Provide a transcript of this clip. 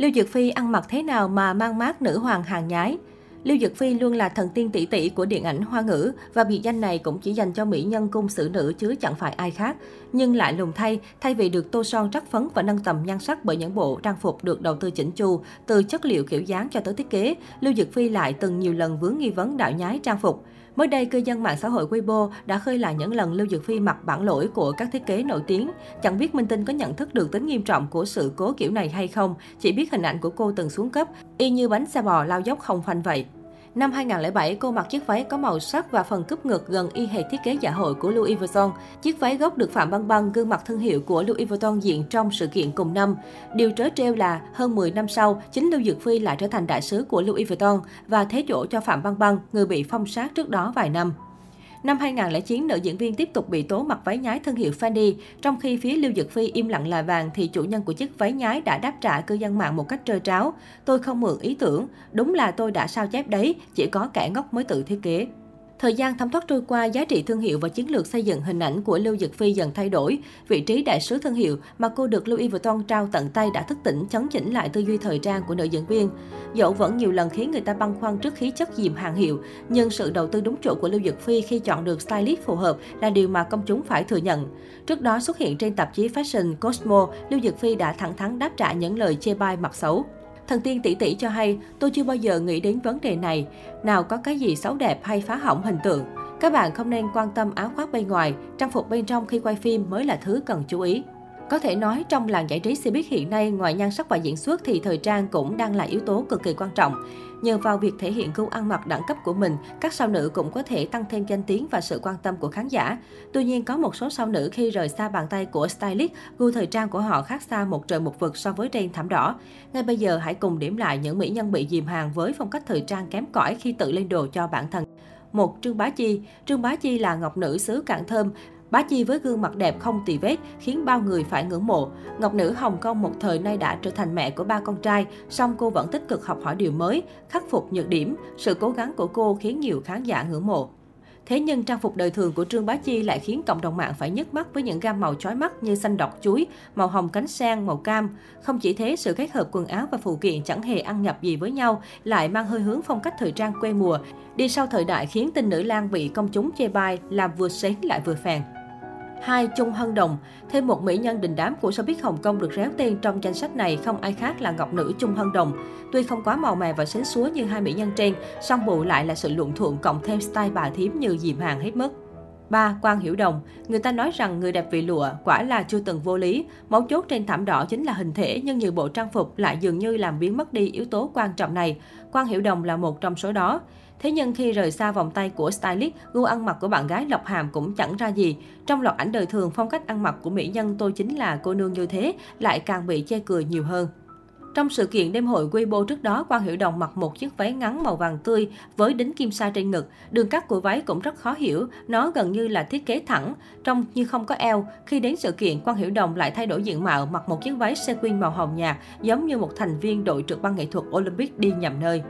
Lưu Dược Phi ăn mặc thế nào mà mang mát nữ hoàng hàng nhái? Lưu Dực Phi luôn là thần tiên tỷ tỷ của điện ảnh hoa ngữ và biệt danh này cũng chỉ dành cho mỹ nhân cung xử nữ chứ chẳng phải ai khác. Nhưng lại lùng thay, thay vì được tô son trắc phấn và nâng tầm nhan sắc bởi những bộ trang phục được đầu tư chỉnh chu, từ chất liệu kiểu dáng cho tới thiết kế, Lưu Dực Phi lại từng nhiều lần vướng nghi vấn đạo nhái trang phục. Mới đây, cư dân mạng xã hội Weibo đã khơi lại những lần Lưu Dực Phi mặc bản lỗi của các thiết kế nổi tiếng. Chẳng biết Minh Tinh có nhận thức được tính nghiêm trọng của sự cố kiểu này hay không, chỉ biết hình ảnh của cô từng xuống cấp, y như bánh xe bò lao dốc không phanh vậy. Năm 2007, cô mặc chiếc váy có màu sắc và phần cúp ngực gần y hệt thiết kế dạ hội của Louis Vuitton. Chiếc váy gốc được Phạm Băng Băng, gương mặt thương hiệu của Louis Vuitton diện trong sự kiện cùng năm. Điều trớ trêu là hơn 10 năm sau, chính Lưu Dược Phi lại trở thành đại sứ của Louis Vuitton và thế chỗ cho Phạm Băng Băng, người bị phong sát trước đó vài năm. Năm 2009, nữ diễn viên tiếp tục bị tố mặc váy nhái thương hiệu Fendi. Trong khi phía Lưu Dực Phi im lặng là vàng, thì chủ nhân của chiếc váy nhái đã đáp trả cư dân mạng một cách trơ tráo. Tôi không mượn ý tưởng, đúng là tôi đã sao chép đấy, chỉ có kẻ ngốc mới tự thiết kế. Thời gian thấm thoát trôi qua, giá trị thương hiệu và chiến lược xây dựng hình ảnh của Lưu Dực Phi dần thay đổi. Vị trí đại sứ thương hiệu mà cô được Louis Vuitton trao tận tay đã thức tỉnh chấn chỉnh lại tư duy thời trang của nữ diễn viên. Dẫu vẫn nhiều lần khiến người ta băn khoăn trước khí chất dìm hàng hiệu, nhưng sự đầu tư đúng chỗ của Lưu Dực Phi khi chọn được stylist phù hợp là điều mà công chúng phải thừa nhận. Trước đó xuất hiện trên tạp chí Fashion Cosmo, Lưu Dực Phi đã thẳng thắn đáp trả những lời chê bai mặt xấu. Thần tiên tỷ tỷ cho hay, tôi chưa bao giờ nghĩ đến vấn đề này. Nào có cái gì xấu đẹp hay phá hỏng hình tượng. Các bạn không nên quan tâm áo khoác bên ngoài, trang phục bên trong khi quay phim mới là thứ cần chú ý. Có thể nói trong làng giải trí xe buýt hiện nay, ngoài nhan sắc và diễn xuất thì thời trang cũng đang là yếu tố cực kỳ quan trọng. Nhờ vào việc thể hiện gu ăn mặc đẳng cấp của mình, các sao nữ cũng có thể tăng thêm danh tiếng và sự quan tâm của khán giả. Tuy nhiên, có một số sao nữ khi rời xa bàn tay của stylist, gu thời trang của họ khác xa một trời một vực so với trên thảm đỏ. Ngay bây giờ, hãy cùng điểm lại những mỹ nhân bị dìm hàng với phong cách thời trang kém cỏi khi tự lên đồ cho bản thân. Một Trương Bá Chi Trương Bá Chi là ngọc nữ xứ Cảng Thơm, Bá Chi với gương mặt đẹp không tì vết khiến bao người phải ngưỡng mộ. Ngọc nữ Hồng Kông một thời nay đã trở thành mẹ của ba con trai, song cô vẫn tích cực học hỏi điều mới, khắc phục nhược điểm. Sự cố gắng của cô khiến nhiều khán giả ngưỡng mộ. Thế nhưng trang phục đời thường của Trương Bá Chi lại khiến cộng đồng mạng phải nhức mắt với những gam màu chói mắt như xanh đọt chuối, màu hồng cánh sen, màu cam. Không chỉ thế, sự kết hợp quần áo và phụ kiện chẳng hề ăn nhập gì với nhau, lại mang hơi hướng phong cách thời trang quê mùa. Đi sau thời đại khiến tinh nữ lang bị công chúng chê bai, làm vừa sến lại vừa phèn hai Chung Hân Đồng Thêm một mỹ nhân đình đám của showbiz Hồng Kông được réo tên trong danh sách này không ai khác là ngọc nữ Chung Hân Đồng. Tuy không quá màu mè và xến xúa như hai mỹ nhân trên, song bù lại là sự luận thuận cộng thêm style bà thím như dìm hàng hết mức. 3. quan Hiểu Đồng Người ta nói rằng người đẹp vị lụa quả là chưa từng vô lý. Mấu chốt trên thảm đỏ chính là hình thể, nhưng nhiều bộ trang phục lại dường như làm biến mất đi yếu tố quan trọng này. Quan Hiểu Đồng là một trong số đó. Thế nhưng khi rời xa vòng tay của stylist, gu ăn mặc của bạn gái Lộc Hàm cũng chẳng ra gì. Trong loạt ảnh đời thường, phong cách ăn mặc của mỹ nhân tôi chính là cô nương như thế, lại càng bị che cười nhiều hơn. Trong sự kiện đêm hội Weibo trước đó, Quang Hiểu Đồng mặc một chiếc váy ngắn màu vàng tươi với đính kim sa trên ngực. Đường cắt của váy cũng rất khó hiểu, nó gần như là thiết kế thẳng, trông như không có eo. Khi đến sự kiện, Quang Hiểu Đồng lại thay đổi diện mạo, mặc một chiếc váy sequin màu hồng nhạt, giống như một thành viên đội trượt băng nghệ thuật Olympic đi nhầm nơi.